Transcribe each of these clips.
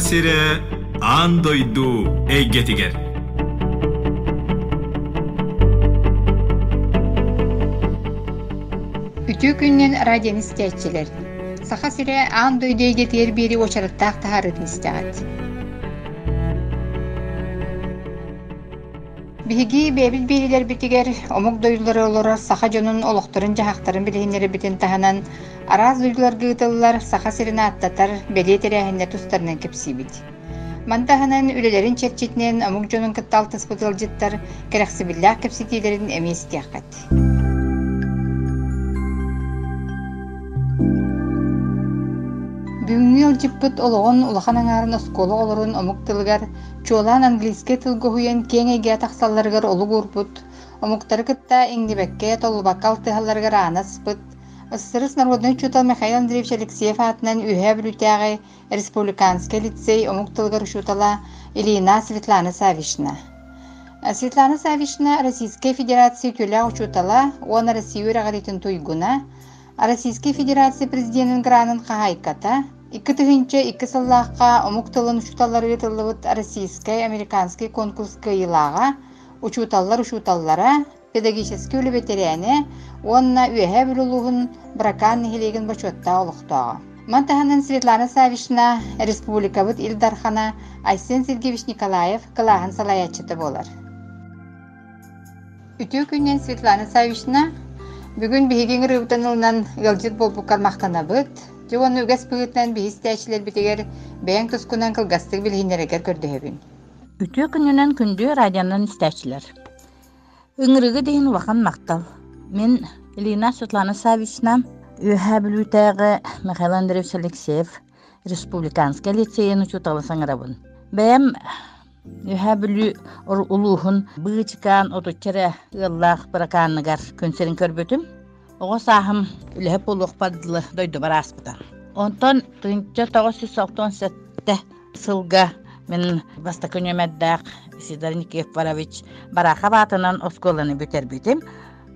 сире аан дойду эйгетигер Үтүү күннен радион истәчилер. Саха сире аан дойдойге тер бери очарыттаах тахарын Биһиги бэбит биирилер битигер омук дойдулары олора саха жонун олохторун жахактарын билихиннери битин таханан араас дойдулар гыытыллар саха сирина аттатар белие терээхинне тустарынан кепсибит. Мантаханан үлелерин черчитинен омук жонун кыттал тыспытылжыттар керексибиллаах кепситиилерин Эмиестияккат. Бүгүнгү ылжыппыт олоҕун улахан аҥаарын оскуола олорун омуктылыгар чуолаан английский тылга хуйан кеңэйгэ тахсалларыгар олуг урбут омуктары кытта иҥнибэкке толлубакка алтыһалларыгар аанаспыт Ыссырыс народный учутал Михаил Андреевич Алексеев атынан үһэ бүлүтээҕи республиканский лицей омуктылыгар учутала Илина Светлана Савишна. Светлана Савишна Российской Федерации тюля учутала, он Россию рағаритин туйгуна, Российской Федерации президентин гранын хахайката, Икки тыгынча икки саллааққа омук тылын учуталлары тыллыбыт российской американский конкурс кыйылаага учуталлар учуталлара педагогический үлүбетеряне онна үэһэ бүлулуһун бракан нихилеген бачуатта олохтоого Мантаханан Светлана Савишна республикабыт Илдархана Айсен Сергеевич Николаев кылаахан салаячыты болар. Үтүү күннен Светлана Савишна бүгүн биһигин рыбытанылынан ылжыт болбуккар мактанабыт, Жуон үгэс пыгытнан бихис тәчилер битигер бэйэн тускунан кылгастык билхиннерегер көрдөһөбүн. Үтүү күнүнен күндү радионан истәчләр. Үңрүгө дейин вахан мактал. Мен Элина Светлана Савична үһә бүлүтәгы Михаил Андреевич Алексеев республиканский лицейын учуталы саңарабын. Бәйәм үһә бүлү улуһун быычыкан отуччара ыллах бараканныгар көнсерин көрбөтүм. Оҕо саахым үлэһэ полуох паддылы дойду барааспыта. Онтон тынча тоҕус сүз соктон сетте сылга мен баста көнөмэддаах Сидор Никифорович бараха баатынан осколаны бүтербитим.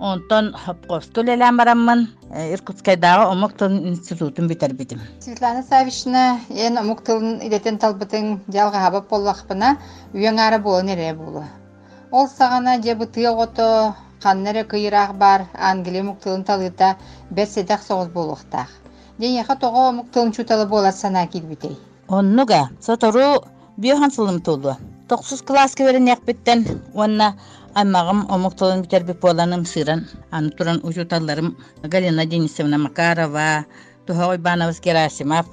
Онтон Хопковский лелән бараммын, Иркутскайдагы омук тылын институтун бүтербитим. Светлана Савишна ен омук тылын идетен талбытын жалга хабап боллахпына үйөңары болу нере болу. Ол сағана же бытыя ханнере кыйыраах бар англи муктылын талыта бер седах соҕус буолуохтаах. Деньяха тоҕо муктылын чуталы буолар санаа килбитей. Оннуга сотору биохан сылым тулу. Токсус класска берен якбиттен уанна аймагым омуктылын битербип боланым сыран аны туран учуталларым Галина Денисовна Макарова, Тухой Бановс Герасимов,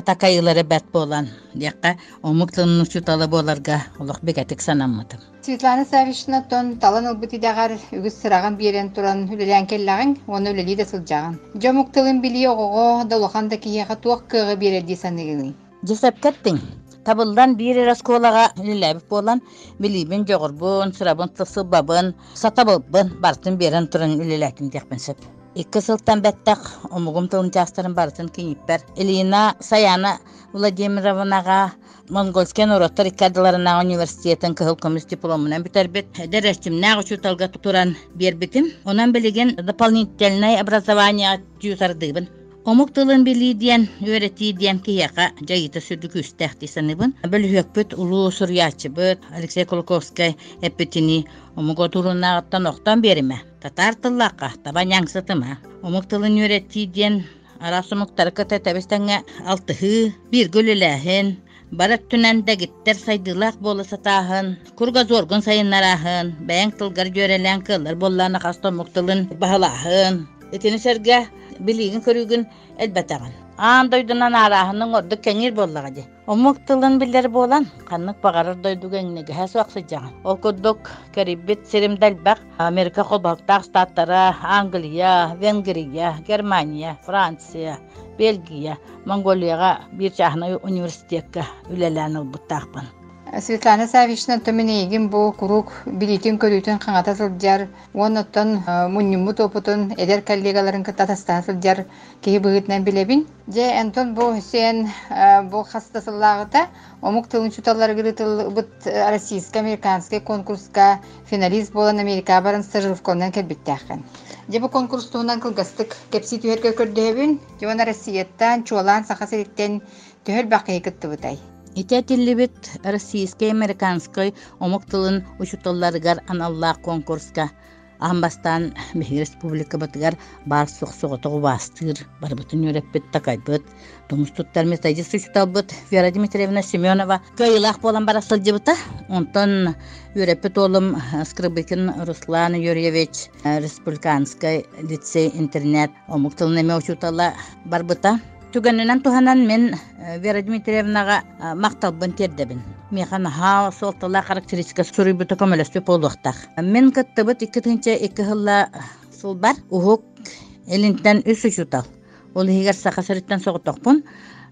такайылары бәт болан. Дияққа омуктылын учуталы боларга олох бекетик санаммытым. Светлана Савишна тон талан ылбытидагар үгүс сыраган биерен туран үлелән келлагын, оны үлели да сылжаган. Жомуктылын били оғоға долохан да кияға туақ кыға биерерди саныгыны. Жесеп кеттің. Табылдан бир расколага лиләбип болан, билибин жогорбун, сырабын тысылбабын, сатабылбын, бартын берен туран үлеләкин дияқпенсеп. Икки сылтан бәттәк омугум тылын частарын бартын киниппер. Элина Саяна Владимировнага Монгольский народтар иккадыларына университетін кыһыл көмүс дипломунан битербит. Дәрәстимнәг учуталга туран бербитим. Онан билеген дополнительное образование тюсардыбын. Омук тылын били диен, өрети диен кияка жайыта сүрдүк үстәхти саныбын. Бөлүхөкпүт улуу сурьячыбыт Алексей Кулаковский эппетини омуго турунагыттан оқтан бериме. Татар тыллака табаняң сытыма. Омук тылын өрети диен арасымыктар кыта табистаңа алтыһы, бир гөлөләһен, Барат түнән дәгиттер сайдылақ болы сатаһын, курга зоргун сайыннараһын, бәйәң тылгар жөрелән кыллар болланы хастомуктылын баһалаһын. Этини сәргә билигин көрүгүн элбәтәгән. Аан дойдунан араһының орды кәңир боллага ди. Омук тылын билер болан, каннык багарыр дойду кәңнеге хэс ваксыжаган. Ол коддок карибит серимдәлбәк Америка холбактак статтары, Англия, Венгрия, Германия, Франция, Бельгия, Монголияга бир чахна университетке үлелән ул Светлана Савишна төменегин бу курук билитин көрүтүн каңата сылжар, оноттон муннуму топутун эдер коллегаларын кытатаста сылжар кеһи быгытнан билебин. Же Антон бу сен бу хастасыллагыта омук тылын чуталлар гырытыл бут российско американский конкурска финалист болан Америка барын стажировконан келбиттәхен. Же бу конкурстуунан кылгастык кепси түһәргә көрдөһөбүн, жона Россияттан чуалан саха сериктен төһөр бакый кыттыбытай. Ите тиллибит российской американской омук тылын учуталларыгар аналлаах конкурска Амбастан Бехи Республика батыгар бар соқ-соғытығы бастыр, барбытын өреппет такайбыт. Тумустуттар методист учуталбыт Вера Дмитриевна Семенова кайылақ болан барасыл жыбыта. Онтон өреппет олым Скрыбыкин Руслан Юрьевич Республиканской лицей интернет омук тылын учутала барбыта. Түгеннен туханан мен Вера Дмитриевнаға мақталбын тердебін. Механ ха солтала характеристика сурый бута көмөлөспө полуктак. Мен кыттыбыт икки тынча икки хылла сулбар ухук элинтен үс учутал. Ол хигер сакасырыттан соғытокпун.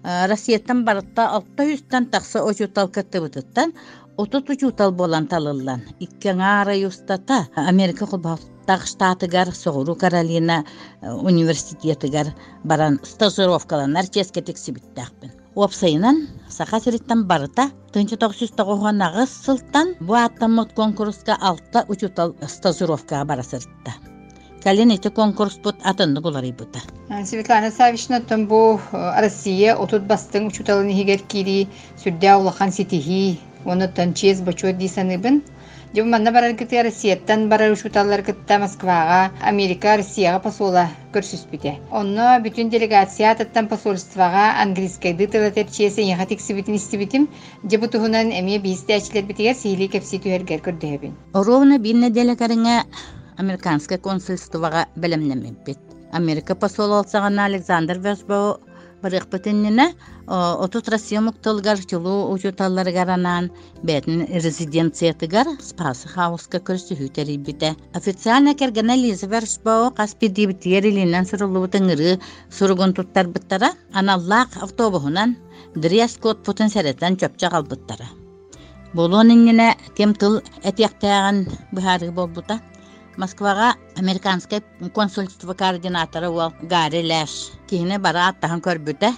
Россияттан барытта 600-тан тақсы учутал кыттыбытыттан отут учутал болан талыллан. Икки аңара юстата Америка кулбаттак штатыгар Соғыру Каролина университетыгар баран стажировкаланар ческе тексибиттакпын. Уапсайынан сахасириттан барыта тынчы тоғсүз тоғуғанағы сылтан бу аттамыт конкурска алтта учутал стажировкага барасырытта. Кален эти конкурс бут атынды булары бута. Светлана Савична тон бу Россия отут бастың учуталын хигер кири сүрдә улахан ситихи оны танчез бочур дисаныбын. Жо манна барар кыты Россияттан барар учуталлар кытта Москвага, Америка, Россияга посола көрсүспүтэ. Онно бүтүн делегация таттан посольствага английскайды тылатер чиэсе яха тексибитин истибитим, жебу туһунан эмие биистээчилер битигер сихили кепси түһергер көрдөһөбүн. Ровно бир неделя карыңа американское консульствоға бәлемнемеппит. Америка посол олсағана Александр Весбо барықпытыннина отут Россия мұқтылгар чулу учуталларыгар анан бәтін резиденциятыгар спасы хауска көрсүхү терибите. Официально кергена Лиза Вершбо каспи дибитер илинен сурулубутын ыры сургун туттар бұттара аналлақ автобусунан дрес код путын сәреттен чөпчө қалбыттара. Болуын ингене кем тыл этияқтағын бұхарығы болбута. Москвага американская консульство координаторы ол Гарри Лэш. Кихине бара аттахан көрбүтэ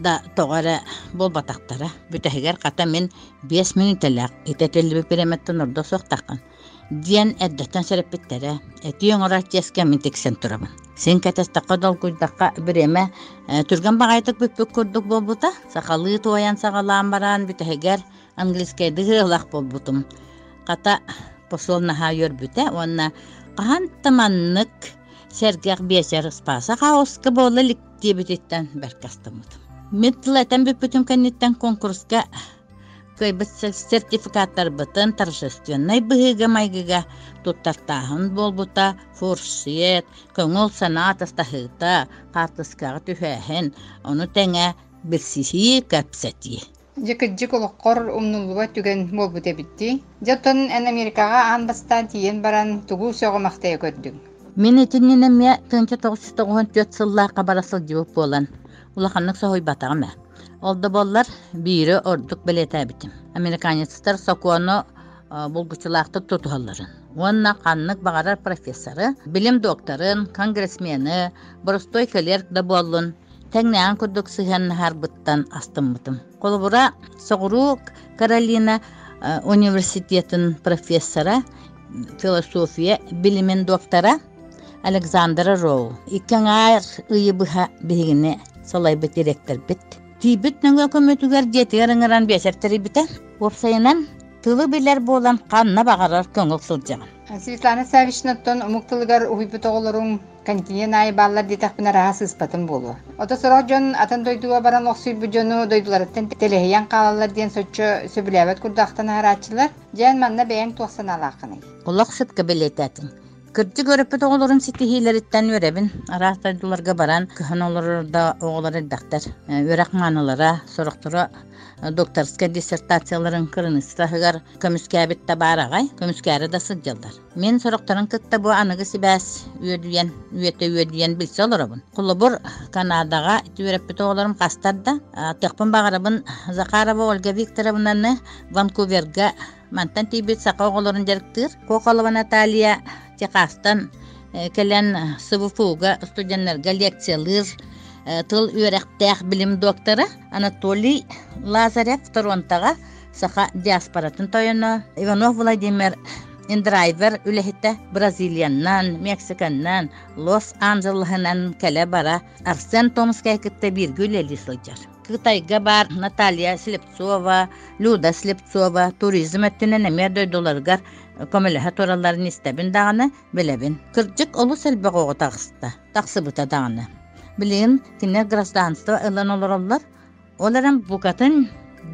да тоғары болбатақтара. Бүтәһигер қата мен 5 минут элек итетелби переметтен ордо соқтақын. Диен эддеттен сереппиттере. Эти оңора теске мен тексен турабын. Сен кәтестаққа дол куйдаққа биреме түрген бағайтық бүппік көрдік болбута. Сақалы туаян сағалаан баран бүтәһигер английскайды ғылақ болбутум. Қата посол наха йөрбүтэ, онна Qahan tamanнык сәргәк бесер спаса хаоска бола ликтибититтен беркастымыт. Митлетен бүппүтүн кәнниттен конкурска кайбыт сертификаттар бытын торжественный быһыга майгыга туттартаһын болбута фурсиет, көңүл астахыта. Жекеджик олоққор умнулуга түген болбут эбитти. Жотон эн Америкага аан бастан тиен баран тугу сөҕө мактая көрдүң. Мен этиннене ме тынча тоғыз тоғын төт сыллааққа барасыл жібіп болан. Улаханнык сохой батагы мә. Олда боллар бири ордук белетәбитим. Американецтер сокуону булгучулаактык тутуһалларын. Онна каннык багарар профессоры, билим докторын, конгрессмени, боростой клерк да боллун. Тәңнән күрдүк сыһан харбыттан астыммытым. Колубура Соғрук Каролина университетин профессора, философия билимен доктора Александра Роу. Иккаңар ыйыбыха бигине солай бит директор бит. Тибит нөңгө көмөтүгөр жетигер ыңыран бесертери бите. Опсайынан тылы билер болан канна багарар көңүл сылжаган. Светлана Савичнаттон умуктылыгар уйбут оголорун континен ай баллар дитахпына ыспатын болу. Ото сорох жон атын дойдуга баран оксуй бу жону дойдуларыттан телехиян калалар диен соччо курдактан манна сытка билетәтин. Кырдьы көрөппүт оголорун ситихилериттен үребин. Арастайдуларга баран кыхан олорда оголар эддактар. Үрак манылара, сорохтора докторская диссертацияларын кырыныстахыгар көмүскәбит табарагай, көмүскәре да сылжалдар. Мен сорохторун кытта бу аныгы сибәс үйөдүен, үйөтө үйөдүен билсе олорабын. Кулубур Канадага үреппүт оголорум кастарда, текпин багарабын Закарова Ольга Викторовнаны Ванкуверга мантан тибит сака оголорун жарыктыр. Кокалова Наталья Техастан келен СВФУга студентлерге лекциялар тыл үйрәктәк билим докторы Анатолий Лазарев Торонтога саха диаспоратын тойоно Иванов Владимир Индрайвер үлехите Бразилияннан, Мексиканнан, Лос-Анджелесынан келе бара Арсен Томскай кытта бир гүлели сылжар. Кытайга бар Наталья Слепцова, Люда Слепцова, туризм өттінен әмер дойдоларгар көмілігі тораларын істебін дағаны білебін. Кырджык олу сәлбі қоғы тағысты, тақсыбыта дағаны. Білген кинер гражданство ылан олар оларам букатын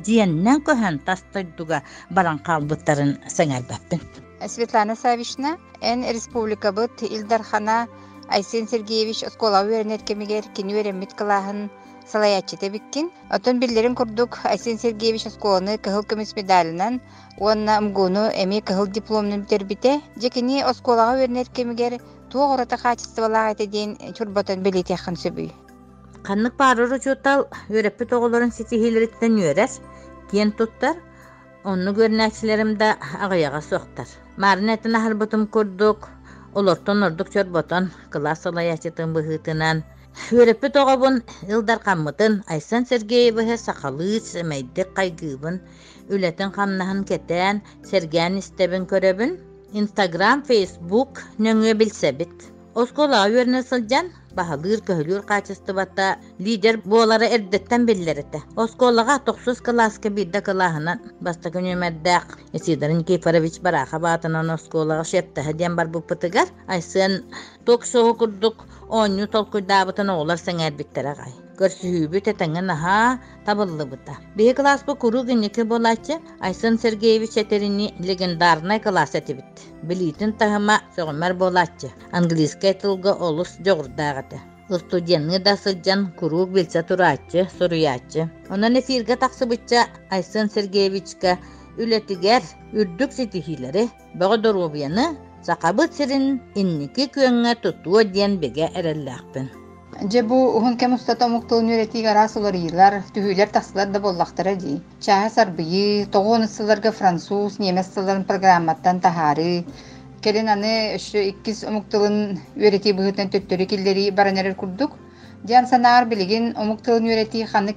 диеннен көһән тастойдуга баран қалбыттарын сәңәрбәппін. Светлана Савична, эн республика быт Илдархана Айсен Сергеевич оскола үйренер кемигер кини үйренмит кылаһын салаячыты биккин. Отон биллерин курдук Айсен Сергеевич осколаны кыһыл көмүс медалынан, уонна мгуну эми кыһыл дипломнун битербите, жекини осколага үйренер кемигер туогорота качестволага этеден чурботон билетяхын сөбүй. Қаннык барыры чутал өреппі тоғыларын сетихилеріттен үйерер, кен туттар, онны көрнәкчілерімді ағаяға соқтар. Марын әтін ахарбытым көрдік, олортон ордук чорботон, класс олаячытын бұхытынан. Өреппі тоғабын ылдар қаммытын, Айсан Сергеевы сақалы сәмәйдік қайгыбын, үлетін қамнаһын кетен, Сергеян істебін көрөбін, Инстаграм, Фейсбук нөңө билсебит. Оскола үйерне сылжан, баһалыыр көһөлүр качествота лидер буолары эрдеттен биллерите. Осколага 9 класска бидда кылаһынан баста күнүмәддәк Исидарын Кефарович бараха баатынан осколага шепте хадиан бар бу пытыгар. Айсын ток соһу курдук онню толкуйдаабытын оолар сәңәр биттерагай. Көрсүһүүбүт этеңен аха табыллыбыта. Биһи класс бу куру болачы Айсын Сергеевич этерини легендарный класс этибит. Билитин тахыма сөгмөр болачы. Английский тылга олус жогурдаагаты. Студенны да сылжан курук билсе турачы, суруячы. Онан эфирге тақсыбытча Айсын Сергеевичка үлетигер үрдүк ситихилери богодоробияны сақабыт сирин инники күөңө тутуо диэн беге эреллээхпин. Же бу ухун кем устата муктул нүретиг арас олар йылар, түһүлер тахсылар да боллахтара ди. Чаха сарбыйы, тоғон ысыларга француз, немес сыларын программаттан тахары. Келин аны өшө иккис омуктулун үрети быһытын төттөрү киллери баранерер курдук. Диан санаар билигин омуктулун үрети ханнык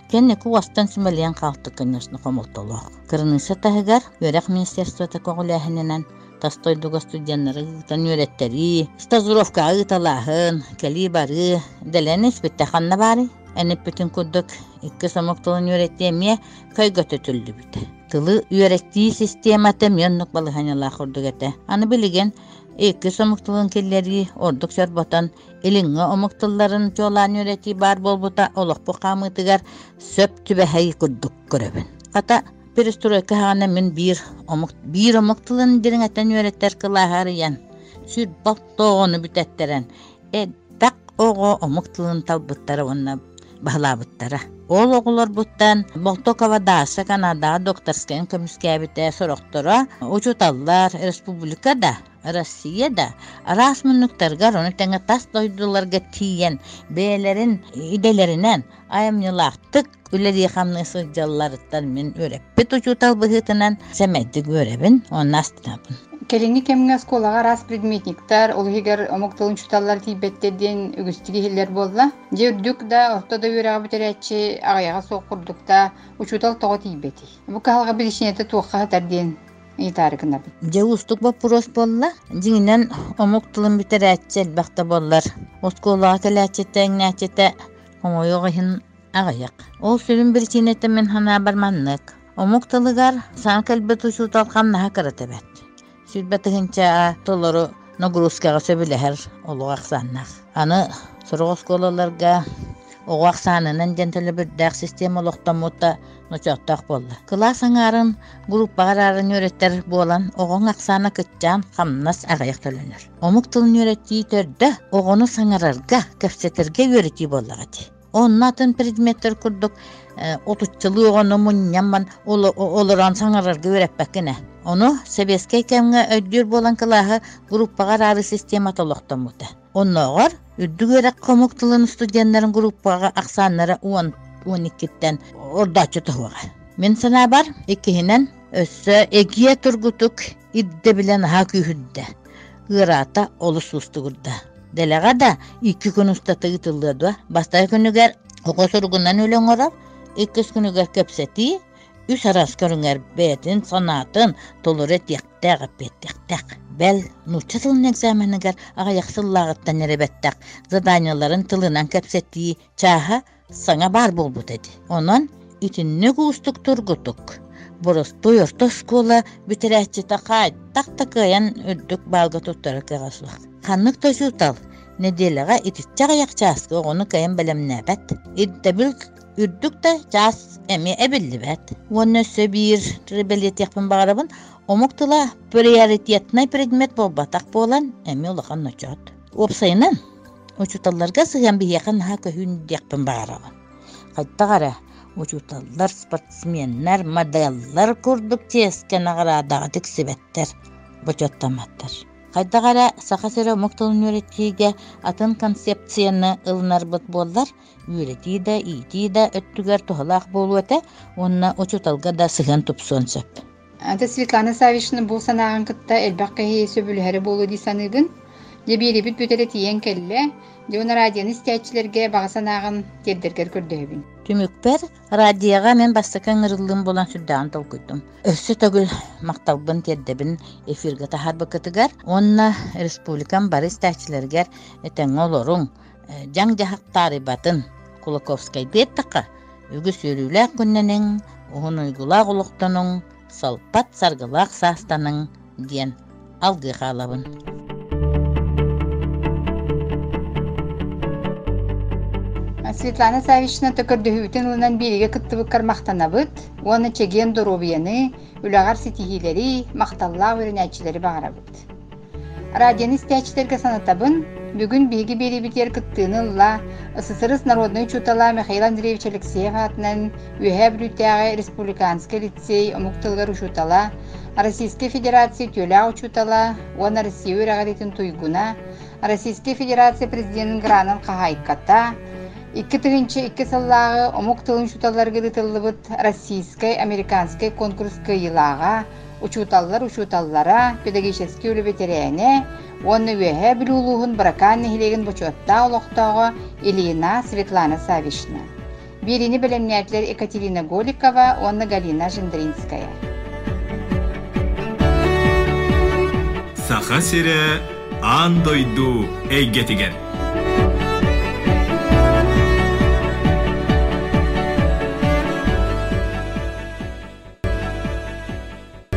кенне куастан сималиан калты конечно комолтоло кырыныса тахыгар үөрэх министерствота коголяхиненен тастойдуга студеннары тан үөреттери стазуровка ыыталаахын кели бары делен испитте ханна бары энеппитин курдук икки сомоктолун үөреттиэмие көйгөтө түллүбүт тылы үөреттии системата мьоннук балыханялаах курдугете аны билиген Эки сомуктулун келлери ордук сорботон илиңе омуктулларын жолаан үрети бар болбута олохпу камытыгар сөп түбэхэй курдук көрөбүн. Ката перестройка хагана мен бир омук бир омуктулун дириңетен үреттер кылаахарыян. Сүр балтоonu бүтеттерен. Э дак ого омуктулун талбыттары онна баһалаабыттара. Ол оголор буттан Болтокова дааса Канада докторскен көмүскәбите сорохтора учуталлар республикада Россияда арас мұнықтаргар оны тәңі тас дойдуларга тиен бәлерин иделеринен айымнылақтык үлери хамны сылжалларыттан мен өреппит учутал быхытынан сәмәддик өребин онна астынабын. Келини кемге сколага рас предметниктар, олхигер омуктулун чуталлар тибеттерден үгүстиги хиллер болла. Жердүк да ортода үрәгә битерәчи агаяга соқурдукта учутал того тибети. Бу калга билишинете туакка тәрден итарыкына бит. Жеустук вопрос болла. Жиңнен омук тылын битерәчел бакта боллар. Осколага келәчетен нәчете омойога хин агаяк. Ол сүрүн бир чинете мен хана барманнык. Омук тылыгар сан кэлбет учутал камна хакаратабет. Сүрбәтігінчә толору нагрузкаға сөбіләһәр олуғақ саннақ. Аны сұрғыз колаларға оғақ санынан жентілі бірдәқ система олықтамута ночоқтақ болды. Класс аңарын группағар арын өреттер болан оғын ақсаны күтчан қамнас ағайық төлінер. Омық тылын өретті төрді оғыны саңарарға кәпсетерге өреті болағады. Оннатын предметтер күрдік отуччылы оғыны мұнняман олыран саңарарға өреппәкіне. Ону Себескей кемге өйдүр болан кылаһы группагар ары система толоқтомута. Онногор үрдүгөрек комуктулун студентлерин группага аксаннары 10 12тен ордачы туга. Мен сана бар иккиһинен өссө эгие тургутук идде билен аха күйүддэ. Ыраата олус устугурда. Делега да икки күн устатыгы тыллыдва. Бастай күнүгер ого сургунан өлөңөрөр, иккис күнүгер кепсети, үс арас көрүңер бетин, санатын, толуре тияктәк, петтектәк. Бәл нуча тылын яхсыллагыттан эребеттәк. Заданияларын тылынан кепсети, чаха саңа бар эди. Онон итинне густук тургутук. Боростой орто школа битерәччи тақай, тақта кыян үрдүк балга туттары кыгасуак. Ханнык тосутал, неделяга итиччага якчааскы ону кыян белемнәбәт. Иддебил үрдүк та час эми эбилlibәт. Онны сөбир ребелет япын багарабын, омуктыла приоритетный предмет болбатак болан эми улахан ночот. Опсайнан учуталларга сыган бияхан ха көһүн япын багарабын. Кайттагара учуталлар, спортсменнер, моделлар курдук тиескен агыраадага тиксибеттер, бочоттаматтар. Хайдагара саха моктолун үретиге атын концепцияны ылнарбыт боллар, үрети да, өттүгер тухалаах болу эте, онна учуталга да сыган тупсон сөп. Ата Светлана Савишна бул санаган кытта элбак кеһи сөбүлһәре болу ди саныгын. Дебири бит бүтере тиен келле, Дюна радионы стячилерге багасанагын тердергер көрдөбүн. Түмүкпер радиоға мен бастакан ырыллым болан сүрдаан толкуйдум. Өссө төгүл макталбын тердебин эфирге тахарбы кытыгар, онна республикан бары стачилергер этен олоруң жаң жахактары батын Кулаковскай деттака үгүс өрүләк күнненең, уһун уйгулак улуктануң, салпат саргылак саастаның диен алгы Светлана Савична төкөрдөһүбүтен ылынан бириге кыттыбыккар мактанабыт, уонна чеген доробияны, үлагар ситихилери, макталлаа өрүнәчилери багарабыт. Радионы стячтерге санатабын, бүгүн биги берибитер кыттыны ла СССР народный чутала Михаил Андреевич Алексеев атынан үһә брүтәгә республиканский лицей омуктылгар учутала, Российской Федерации тюля учутала, уонна Россия үрәгәритен туйгуна, Российской Федерация президентын гранын кахайката, Икки тыгынчы икки саллағы омук тылын шуталларга тыллыбыт российской, американской конкурской йылаға учуталлар учуталлара педагогический үлүбетерээне онны үөһэ билуулуһун бракан нихилеген бочуотта олохтоого Илина Светлана Савишна. Бирини белемнәтлер Екатерина Голикова, онны Галина Жендринская. Саха сире андойду эйгетигер.